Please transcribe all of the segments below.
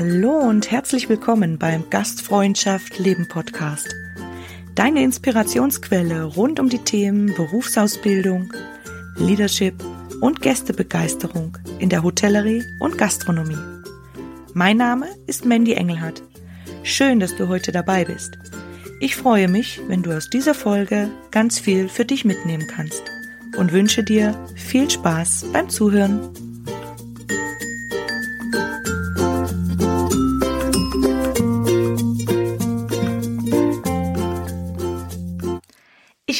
Hallo und herzlich willkommen beim Gastfreundschaft Leben Podcast. Deine Inspirationsquelle rund um die Themen Berufsausbildung, Leadership und Gästebegeisterung in der Hotellerie und Gastronomie. Mein Name ist Mandy Engelhardt. Schön, dass du heute dabei bist. Ich freue mich, wenn du aus dieser Folge ganz viel für dich mitnehmen kannst und wünsche dir viel Spaß beim Zuhören.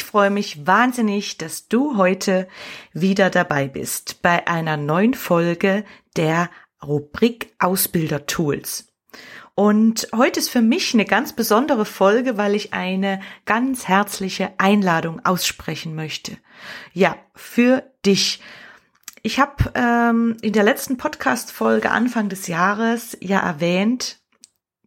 Freue mich wahnsinnig, dass du heute wieder dabei bist bei einer neuen Folge der Rubrik Ausbilder Tools. Und heute ist für mich eine ganz besondere Folge, weil ich eine ganz herzliche Einladung aussprechen möchte. Ja, für dich. Ich habe ähm, in der letzten Podcast-Folge Anfang des Jahres ja erwähnt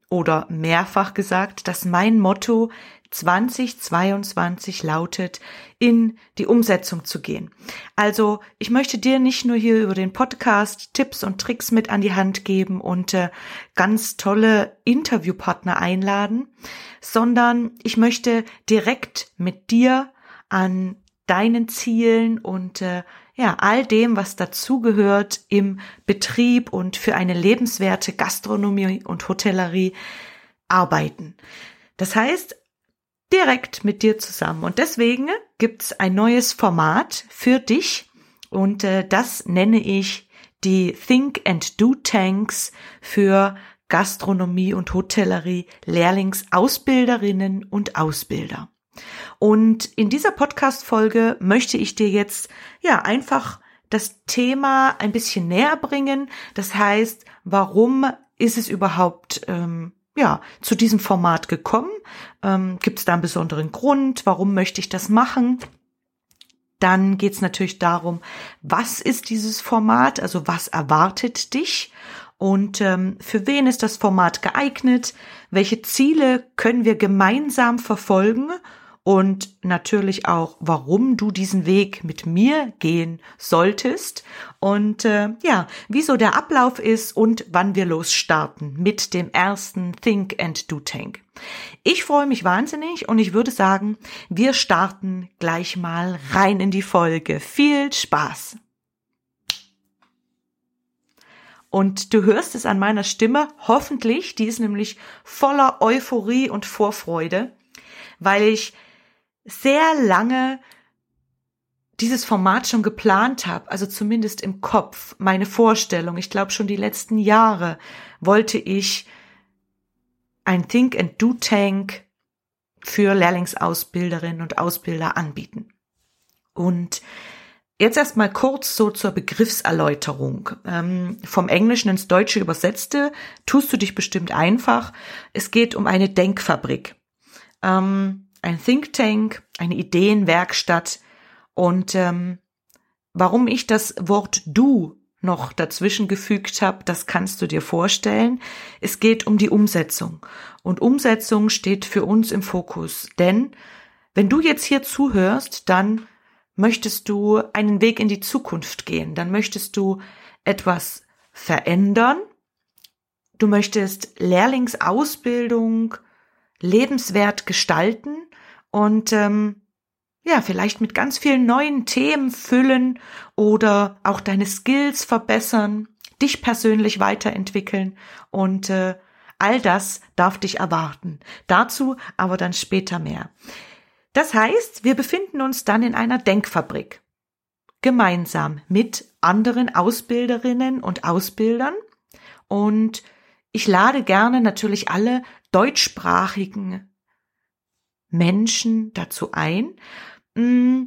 oder mehrfach gesagt, dass mein Motto 2022 lautet, in die Umsetzung zu gehen. Also ich möchte dir nicht nur hier über den Podcast Tipps und Tricks mit an die Hand geben und äh, ganz tolle Interviewpartner einladen, sondern ich möchte direkt mit dir an deinen Zielen und äh, ja, all dem, was dazugehört im Betrieb und für eine lebenswerte Gastronomie und Hotellerie arbeiten. Das heißt, direkt mit dir zusammen. Und deswegen gibt's ein neues Format für dich und äh, das nenne ich die Think and Do Tanks für Gastronomie und Hotellerie Lehrlingsausbilderinnen und Ausbilder. Und in dieser Podcast Folge möchte ich dir jetzt ja einfach das Thema ein bisschen näher bringen. Das heißt, warum ist es überhaupt ähm, ja, zu diesem Format gekommen? Ähm, Gibt es da einen besonderen Grund? Warum möchte ich das machen? Dann geht es natürlich darum, was ist dieses Format? Also was erwartet dich? Und ähm, für wen ist das Format geeignet? Welche Ziele können wir gemeinsam verfolgen? Und natürlich auch, warum du diesen Weg mit mir gehen solltest und äh, ja, wieso der Ablauf ist und wann wir losstarten mit dem ersten Think and Do Tank. Ich freue mich wahnsinnig und ich würde sagen, wir starten gleich mal rein in die Folge. Viel Spaß! Und du hörst es an meiner Stimme, hoffentlich, die ist nämlich voller Euphorie und Vorfreude, weil ich sehr lange dieses Format schon geplant habe, also zumindest im Kopf, meine Vorstellung. Ich glaube schon die letzten Jahre wollte ich ein Think and Do Tank für Lehrlingsausbilderinnen und Ausbilder anbieten. Und jetzt erstmal kurz so zur Begriffserläuterung. Ähm, vom Englischen ins Deutsche übersetzte, tust du dich bestimmt einfach. Es geht um eine Denkfabrik. Ähm, ein Think Tank, eine Ideenwerkstatt und ähm, warum ich das Wort du noch dazwischen gefügt habe, das kannst du dir vorstellen. Es geht um die Umsetzung. Und Umsetzung steht für uns im Fokus, denn wenn du jetzt hier zuhörst, dann möchtest du einen Weg in die Zukunft gehen, dann möchtest du etwas verändern, du möchtest Lehrlingsausbildung lebenswert gestalten und ähm, ja, vielleicht mit ganz vielen neuen Themen füllen oder auch deine Skills verbessern, dich persönlich weiterentwickeln und äh, all das darf dich erwarten. Dazu aber dann später mehr. Das heißt, wir befinden uns dann in einer Denkfabrik. Gemeinsam mit anderen Ausbilderinnen und Ausbildern. Und ich lade gerne natürlich alle deutschsprachigen Menschen dazu ein. Mm,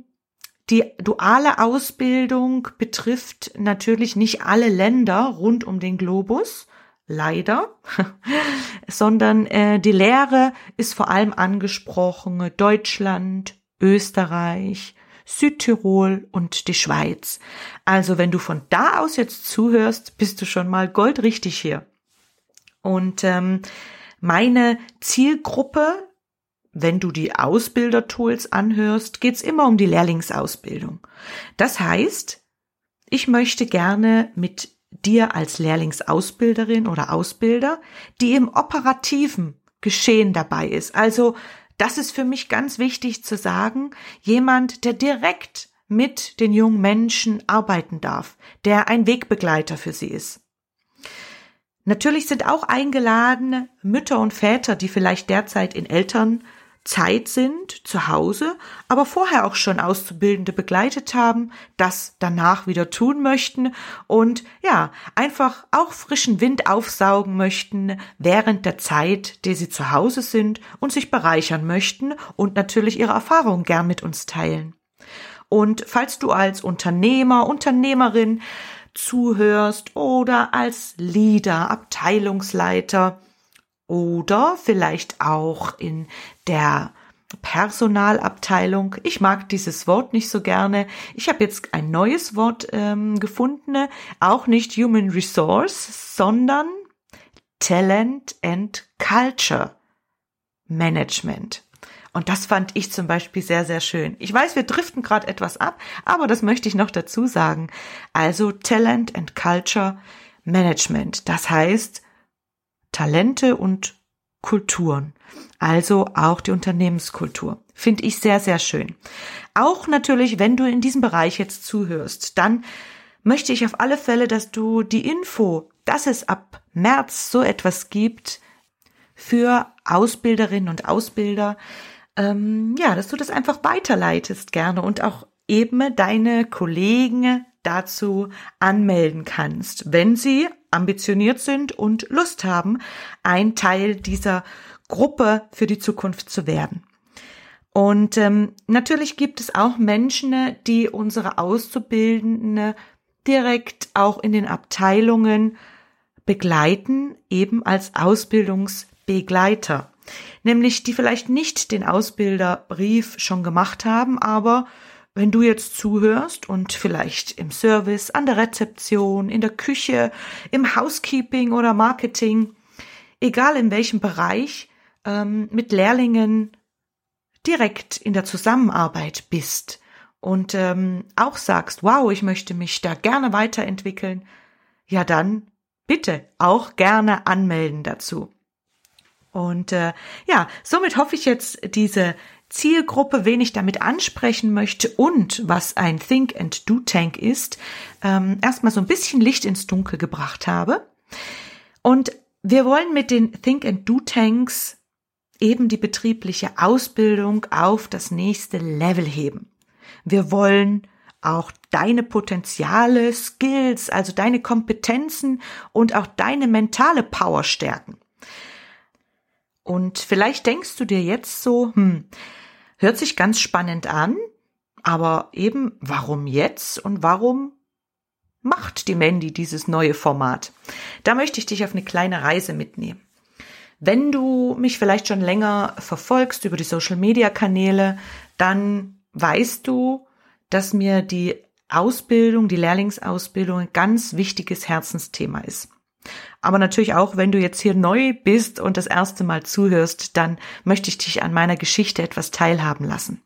die duale Ausbildung betrifft natürlich nicht alle Länder rund um den Globus, leider, sondern äh, die Lehre ist vor allem angesprochen Deutschland, Österreich, Südtirol und die Schweiz. Also wenn du von da aus jetzt zuhörst, bist du schon mal goldrichtig hier. Und ähm, meine Zielgruppe wenn du die Ausbildertools anhörst, geht's immer um die Lehrlingsausbildung. Das heißt, ich möchte gerne mit dir als Lehrlingsausbilderin oder Ausbilder, die im operativen Geschehen dabei ist. Also das ist für mich ganz wichtig zu sagen, jemand, der direkt mit den jungen Menschen arbeiten darf, der ein Wegbegleiter für sie ist. Natürlich sind auch eingeladen Mütter und Väter, die vielleicht derzeit in Eltern Zeit sind zu Hause, aber vorher auch schon Auszubildende begleitet haben, das danach wieder tun möchten und ja, einfach auch frischen Wind aufsaugen möchten während der Zeit, die sie zu Hause sind und sich bereichern möchten und natürlich ihre Erfahrungen gern mit uns teilen. Und falls du als Unternehmer, Unternehmerin zuhörst oder als Leader, Abteilungsleiter, oder vielleicht auch in der Personalabteilung. Ich mag dieses Wort nicht so gerne. Ich habe jetzt ein neues Wort ähm, gefunden, auch nicht Human Resource, sondern Talent and Culture Management. Und das fand ich zum Beispiel sehr, sehr schön. Ich weiß, wir driften gerade etwas ab, aber das möchte ich noch dazu sagen. Also Talent and Culture Management. Das heißt, Talente und Kulturen, also auch die Unternehmenskultur. Finde ich sehr, sehr schön. Auch natürlich, wenn du in diesem Bereich jetzt zuhörst, dann möchte ich auf alle Fälle, dass du die Info, dass es ab März so etwas gibt für Ausbilderinnen und Ausbilder, ähm, ja, dass du das einfach weiterleitest gerne und auch eben deine Kollegen dazu anmelden kannst, wenn sie ambitioniert sind und Lust haben, ein Teil dieser Gruppe für die Zukunft zu werden. Und ähm, natürlich gibt es auch Menschen, die unsere Auszubildenden direkt auch in den Abteilungen begleiten, eben als Ausbildungsbegleiter. Nämlich die vielleicht nicht den Ausbilderbrief schon gemacht haben, aber wenn du jetzt zuhörst und vielleicht im Service, an der Rezeption, in der Küche, im Housekeeping oder Marketing, egal in welchem Bereich, ähm, mit Lehrlingen direkt in der Zusammenarbeit bist und ähm, auch sagst, wow, ich möchte mich da gerne weiterentwickeln, ja dann bitte auch gerne anmelden dazu. Und äh, ja, somit hoffe ich jetzt diese Zielgruppe, wen ich damit ansprechen möchte und was ein Think and Do Tank ist, ähm, erstmal so ein bisschen Licht ins Dunkel gebracht habe. Und wir wollen mit den Think and Do Tanks eben die betriebliche Ausbildung auf das nächste Level heben. Wir wollen auch deine Potenziale, Skills, also deine Kompetenzen und auch deine mentale Power stärken. Und vielleicht denkst du dir jetzt so, hm, Hört sich ganz spannend an, aber eben, warum jetzt und warum macht die Mandy dieses neue Format? Da möchte ich dich auf eine kleine Reise mitnehmen. Wenn du mich vielleicht schon länger verfolgst über die Social-Media-Kanäle, dann weißt du, dass mir die Ausbildung, die Lehrlingsausbildung ein ganz wichtiges Herzensthema ist. Aber natürlich auch, wenn du jetzt hier neu bist und das erste Mal zuhörst, dann möchte ich dich an meiner Geschichte etwas teilhaben lassen.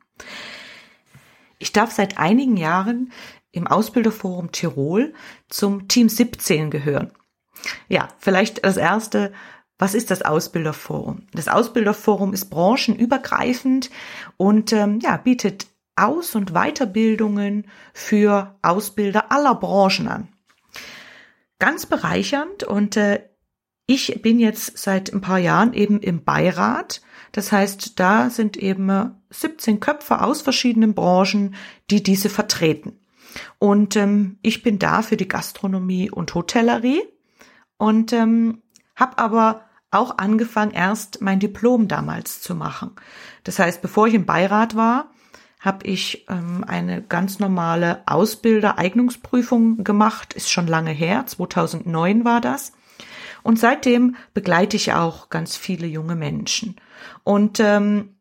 Ich darf seit einigen Jahren im Ausbilderforum Tirol zum Team 17 gehören. Ja, vielleicht das erste, was ist das Ausbilderforum? Das Ausbilderforum ist branchenübergreifend und ähm, ja, bietet Aus- und Weiterbildungen für Ausbilder aller Branchen an ganz bereichernd und äh, ich bin jetzt seit ein paar Jahren eben im Beirat. Das heißt, da sind eben 17 Köpfe aus verschiedenen Branchen, die diese vertreten. Und ähm, ich bin da für die Gastronomie und Hotellerie und ähm, habe aber auch angefangen, erst mein Diplom damals zu machen. Das heißt, bevor ich im Beirat war, habe ich ähm, eine ganz normale Ausbildereignungsprüfung gemacht, ist schon lange her, 2009 war das. Und seitdem begleite ich auch ganz viele junge Menschen. Und ähm,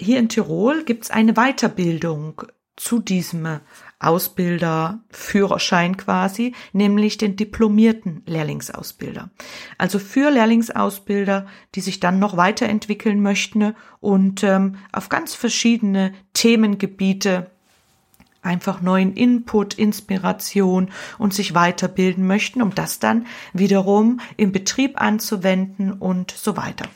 hier in Tirol gibt's eine Weiterbildung zu diesem Ausbilder, Führerschein quasi, nämlich den diplomierten Lehrlingsausbilder. Also für Lehrlingsausbilder, die sich dann noch weiterentwickeln möchten und ähm, auf ganz verschiedene Themengebiete einfach neuen Input, Inspiration und sich weiterbilden möchten, um das dann wiederum im Betrieb anzuwenden und so weiter.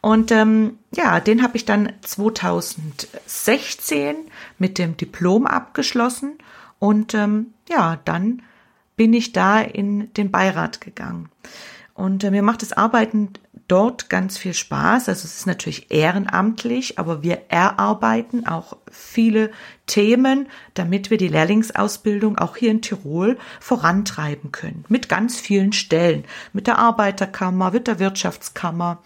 Und ähm, ja, den habe ich dann 2016 mit dem Diplom abgeschlossen und ähm, ja, dann bin ich da in den Beirat gegangen. Und äh, mir macht das Arbeiten dort ganz viel Spaß. Also es ist natürlich ehrenamtlich, aber wir erarbeiten auch viele Themen, damit wir die Lehrlingsausbildung auch hier in Tirol vorantreiben können. Mit ganz vielen Stellen. Mit der Arbeiterkammer, mit der Wirtschaftskammer,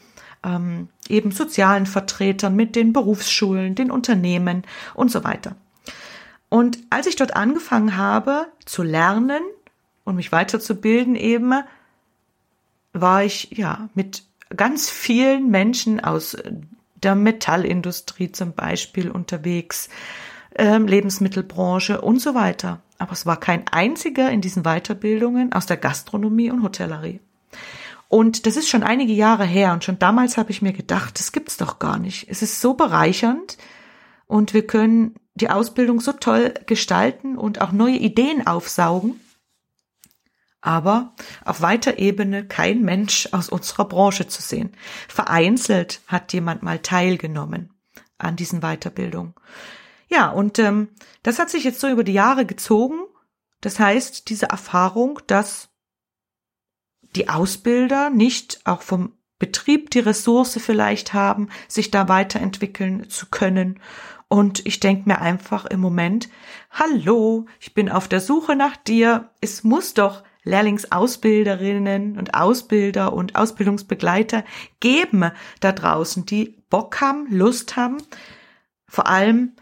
ähm, eben sozialen Vertretern, mit den Berufsschulen, den Unternehmen und so weiter. Und als ich dort angefangen habe zu lernen und mich weiterzubilden eben, war ich ja mit ganz vielen Menschen aus der Metallindustrie zum Beispiel unterwegs, ähm, Lebensmittelbranche und so weiter. Aber es war kein einziger in diesen Weiterbildungen aus der Gastronomie und Hotellerie. Und das ist schon einige Jahre her und schon damals habe ich mir gedacht, das gibt's doch gar nicht. Es ist so bereichernd und wir können die Ausbildung so toll gestalten und auch neue Ideen aufsaugen aber auf weiter Ebene kein Mensch aus unserer Branche zu sehen. Vereinzelt hat jemand mal teilgenommen an diesen Weiterbildungen. Ja, und ähm, das hat sich jetzt so über die Jahre gezogen. Das heißt, diese Erfahrung, dass die Ausbilder nicht auch vom Betrieb die Ressource vielleicht haben, sich da weiterentwickeln zu können. Und ich denke mir einfach im Moment, hallo, ich bin auf der Suche nach dir. Es muss doch Lehrlingsausbilderinnen und Ausbilder und Ausbildungsbegleiter geben da draußen, die Bock haben, Lust haben, vor allem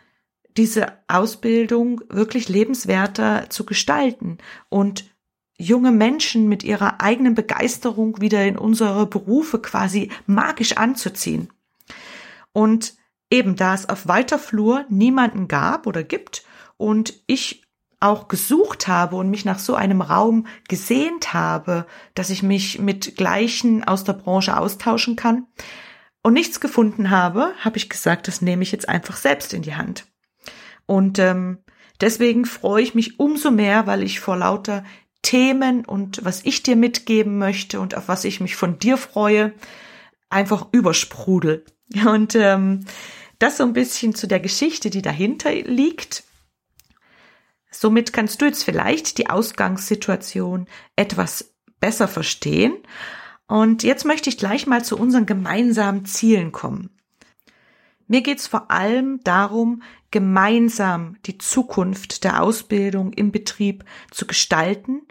diese Ausbildung wirklich lebenswerter zu gestalten und junge Menschen mit ihrer eigenen Begeisterung wieder in unsere Berufe quasi magisch anzuziehen. Und eben da es auf weiter Flur niemanden gab oder gibt und ich auch gesucht habe und mich nach so einem Raum gesehnt habe, dass ich mich mit Gleichen aus der Branche austauschen kann und nichts gefunden habe, habe ich gesagt, das nehme ich jetzt einfach selbst in die Hand. Und ähm, deswegen freue ich mich umso mehr, weil ich vor lauter Themen und was ich dir mitgeben möchte und auf was ich mich von dir freue, einfach übersprudel. Und ähm, das so ein bisschen zu der Geschichte, die dahinter liegt. Somit kannst du jetzt vielleicht die Ausgangssituation etwas besser verstehen. Und jetzt möchte ich gleich mal zu unseren gemeinsamen Zielen kommen. Mir geht es vor allem darum, gemeinsam die Zukunft der Ausbildung im Betrieb zu gestalten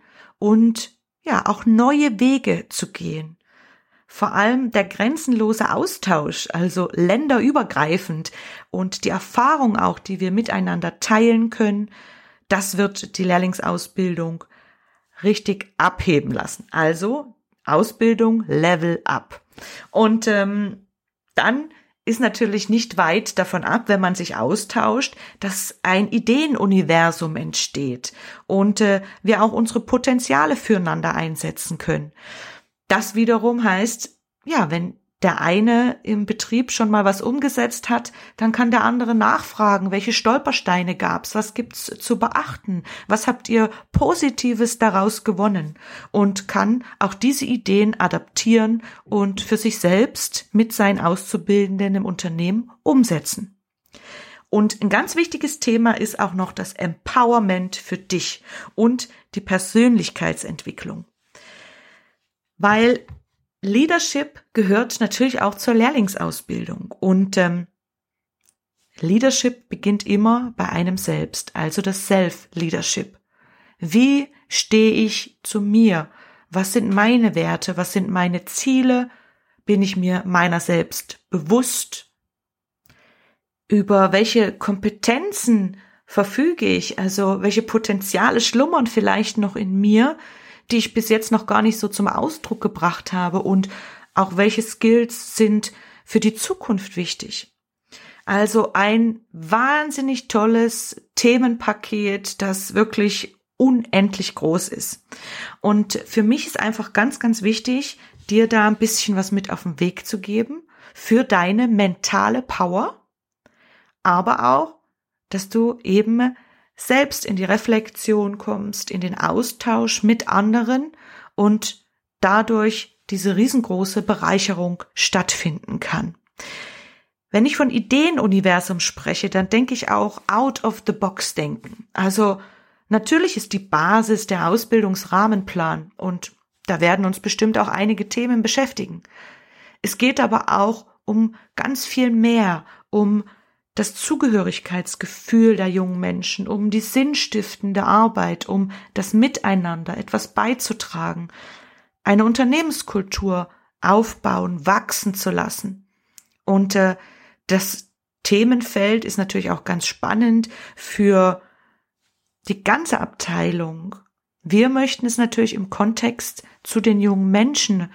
und ja auch neue Wege zu gehen. Vor allem der grenzenlose Austausch, also länderübergreifend und die Erfahrung auch, die wir miteinander teilen können, das wird die Lehrlingsausbildung richtig abheben lassen. Also Ausbildung Level Up. Und ähm, dann ist natürlich nicht weit davon ab, wenn man sich austauscht, dass ein Ideenuniversum entsteht und äh, wir auch unsere Potenziale füreinander einsetzen können. Das wiederum heißt, ja, wenn der eine im Betrieb schon mal was umgesetzt hat, dann kann der andere nachfragen, welche Stolpersteine gab's, was gibt's zu beachten, was habt ihr Positives daraus gewonnen und kann auch diese Ideen adaptieren und für sich selbst mit seinen Auszubildenden im Unternehmen umsetzen. Und ein ganz wichtiges Thema ist auch noch das Empowerment für dich und die Persönlichkeitsentwicklung. Weil Leadership gehört natürlich auch zur Lehrlingsausbildung und ähm, Leadership beginnt immer bei einem selbst, also das Self-Leadership. Wie stehe ich zu mir? Was sind meine Werte? Was sind meine Ziele? Bin ich mir meiner selbst bewusst? Über welche Kompetenzen verfüge ich? Also welche Potenziale schlummern vielleicht noch in mir, die ich bis jetzt noch gar nicht so zum Ausdruck gebracht habe und auch welche Skills sind für die Zukunft wichtig. Also ein wahnsinnig tolles Themenpaket, das wirklich unendlich groß ist. Und für mich ist einfach ganz, ganz wichtig, dir da ein bisschen was mit auf den Weg zu geben für deine mentale Power, aber auch, dass du eben selbst in die Reflexion kommst, in den Austausch mit anderen und dadurch diese riesengroße Bereicherung stattfinden kann. Wenn ich von Ideenuniversum spreche, dann denke ich auch out of the box denken. Also natürlich ist die Basis der Ausbildungsrahmenplan und da werden uns bestimmt auch einige Themen beschäftigen. Es geht aber auch um ganz viel mehr, um das Zugehörigkeitsgefühl der jungen Menschen, um die sinnstiftende Arbeit, um das Miteinander, etwas beizutragen, eine Unternehmenskultur aufbauen, wachsen zu lassen. Und äh, das Themenfeld ist natürlich auch ganz spannend für die ganze Abteilung. Wir möchten es natürlich im Kontext zu den jungen Menschen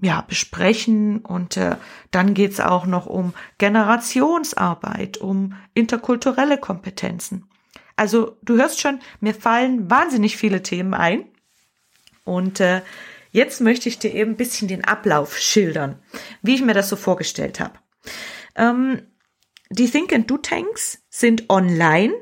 ja, besprechen und äh, dann geht's auch noch um Generationsarbeit, um interkulturelle Kompetenzen. Also du hörst schon, mir fallen wahnsinnig viele Themen ein und äh, jetzt möchte ich dir eben ein bisschen den Ablauf schildern, wie ich mir das so vorgestellt habe. Ähm, die Think and Do Tanks sind online.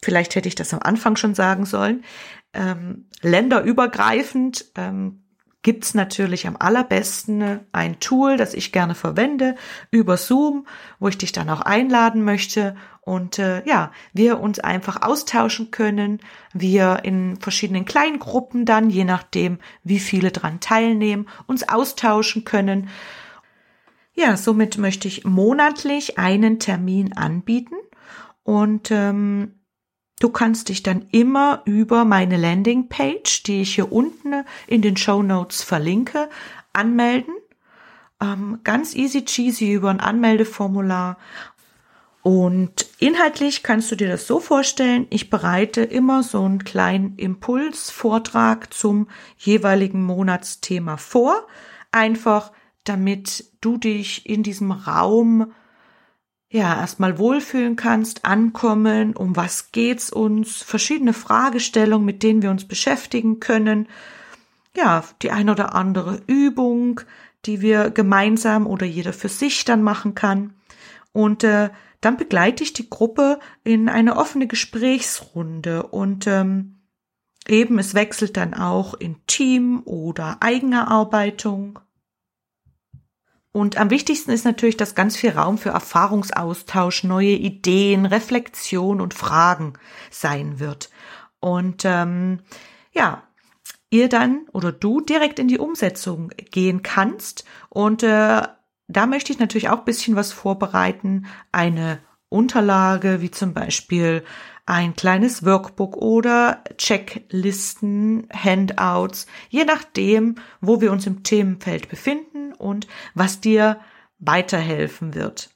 Vielleicht hätte ich das am Anfang schon sagen sollen. Ähm, länderübergreifend ähm, gibt's natürlich am allerbesten ein Tool, das ich gerne verwende, über Zoom, wo ich dich dann auch einladen möchte. Und äh, ja, wir uns einfach austauschen können, wir in verschiedenen kleinen Gruppen dann, je nachdem, wie viele dran teilnehmen, uns austauschen können. Ja, somit möchte ich monatlich einen Termin anbieten. Und ähm, Du kannst dich dann immer über meine Landingpage, die ich hier unten in den Show Notes verlinke, anmelden. Ähm, ganz easy cheesy über ein Anmeldeformular. Und inhaltlich kannst du dir das so vorstellen, ich bereite immer so einen kleinen Impulsvortrag zum jeweiligen Monatsthema vor, einfach damit du dich in diesem Raum ja, erstmal wohlfühlen kannst, ankommen, um was geht's uns, verschiedene Fragestellungen, mit denen wir uns beschäftigen können. Ja, die ein oder andere Übung, die wir gemeinsam oder jeder für sich dann machen kann. Und äh, dann begleite ich die Gruppe in eine offene Gesprächsrunde und ähm, eben es wechselt dann auch in Team oder Eigenerarbeitung. Und am wichtigsten ist natürlich, dass ganz viel Raum für Erfahrungsaustausch, neue Ideen, Reflexion und Fragen sein wird. Und ähm, ja, ihr dann oder du direkt in die Umsetzung gehen kannst. Und äh, da möchte ich natürlich auch bisschen was vorbereiten. Eine Unterlage, wie zum Beispiel ein kleines Workbook oder Checklisten, Handouts, je nachdem, wo wir uns im Themenfeld befinden und was dir weiterhelfen wird.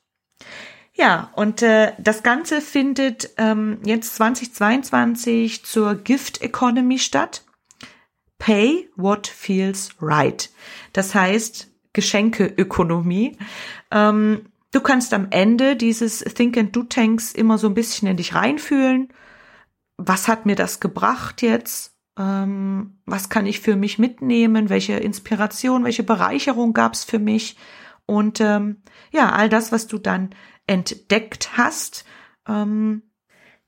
Ja, und äh, das Ganze findet ähm, jetzt 2022 zur Gift Economy statt. Pay what feels right. Das heißt Geschenkeökonomie. Ähm, du kannst am Ende dieses Think and Do Tanks immer so ein bisschen in dich reinfühlen. Was hat mir das gebracht jetzt? Ähm, was kann ich für mich mitnehmen? Welche Inspiration, welche Bereicherung gab es für mich? Und ähm, ja, all das, was du dann entdeckt hast, ähm,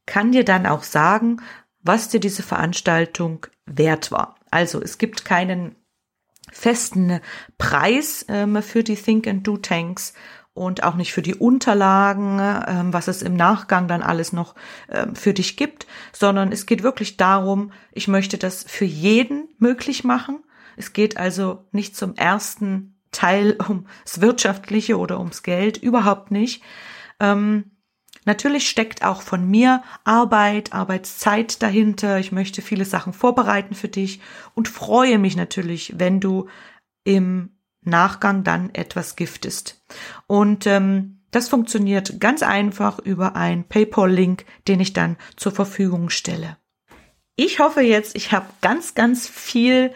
kann dir dann auch sagen, was dir diese Veranstaltung wert war. Also es gibt keinen festen Preis ähm, für die Think and Do Tanks und auch nicht für die Unterlagen, ähm, was es im Nachgang dann alles noch ähm, für dich gibt, sondern es geht wirklich darum, ich möchte das für jeden möglich machen. Es geht also nicht zum ersten Teil ums Wirtschaftliche oder ums Geld, überhaupt nicht. Ähm, natürlich steckt auch von mir Arbeit, Arbeitszeit dahinter. Ich möchte viele Sachen vorbereiten für dich und freue mich natürlich, wenn du im Nachgang dann etwas giftest. Und ähm, das funktioniert ganz einfach über einen PayPal-Link, den ich dann zur Verfügung stelle. Ich hoffe jetzt, ich habe ganz, ganz viel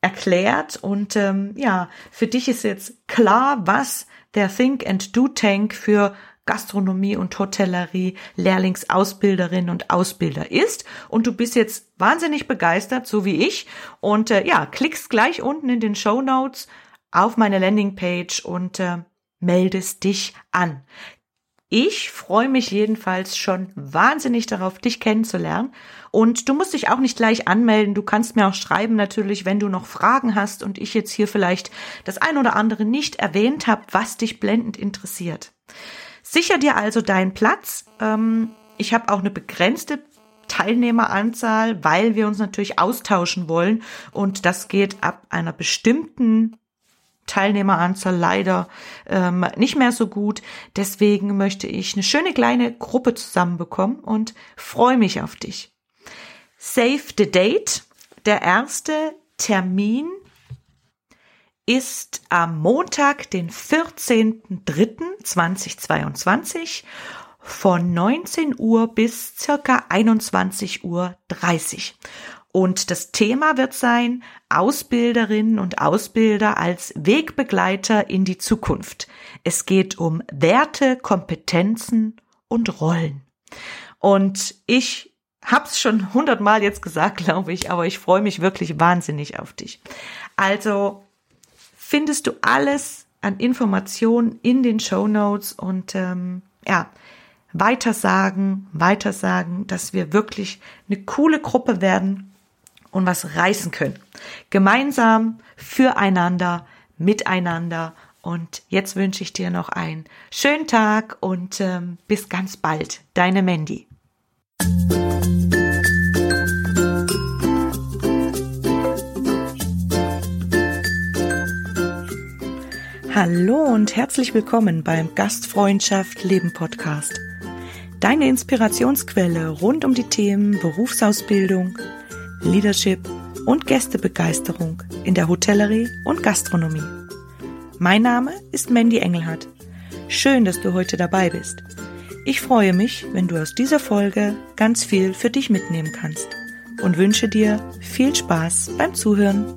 erklärt und ähm, ja, für dich ist jetzt klar, was der Think and Do Tank für Gastronomie und Hotellerie Lehrlingsausbilderin und Ausbilder ist. Und du bist jetzt wahnsinnig begeistert, so wie ich. Und äh, ja, klickst gleich unten in den Show Notes auf meine Landingpage und äh, meldest dich an. Ich freue mich jedenfalls schon wahnsinnig darauf, dich kennenzulernen. Und du musst dich auch nicht gleich anmelden. Du kannst mir auch schreiben natürlich, wenn du noch Fragen hast und ich jetzt hier vielleicht das ein oder andere nicht erwähnt habe, was dich blendend interessiert. Sicher dir also deinen Platz. Ähm, ich habe auch eine begrenzte Teilnehmeranzahl, weil wir uns natürlich austauschen wollen. Und das geht ab einer bestimmten Teilnehmeranzahl leider ähm, nicht mehr so gut. Deswegen möchte ich eine schöne kleine Gruppe zusammenbekommen und freue mich auf dich. Save the Date. Der erste Termin ist am Montag, den 14.03.2022 von 19 Uhr bis circa 21 Uhr 30. Und das Thema wird sein Ausbilderinnen und Ausbilder als Wegbegleiter in die Zukunft. Es geht um Werte, Kompetenzen und Rollen. Und ich hab's schon hundertmal jetzt gesagt, glaube ich, aber ich freue mich wirklich wahnsinnig auf dich. Also findest du alles an Informationen in den Show Notes und ähm, ja, weitersagen, weitersagen, dass wir wirklich eine coole Gruppe werden und was reißen können. Gemeinsam, füreinander, miteinander. Und jetzt wünsche ich dir noch einen schönen Tag und ähm, bis ganz bald. Deine Mandy. Hallo und herzlich willkommen beim Gastfreundschaft Leben Podcast. Deine Inspirationsquelle rund um die Themen Berufsausbildung, Leadership und Gästebegeisterung in der Hotellerie und Gastronomie. Mein Name ist Mandy Engelhardt. Schön, dass du heute dabei bist. Ich freue mich, wenn du aus dieser Folge ganz viel für dich mitnehmen kannst und wünsche dir viel Spaß beim Zuhören.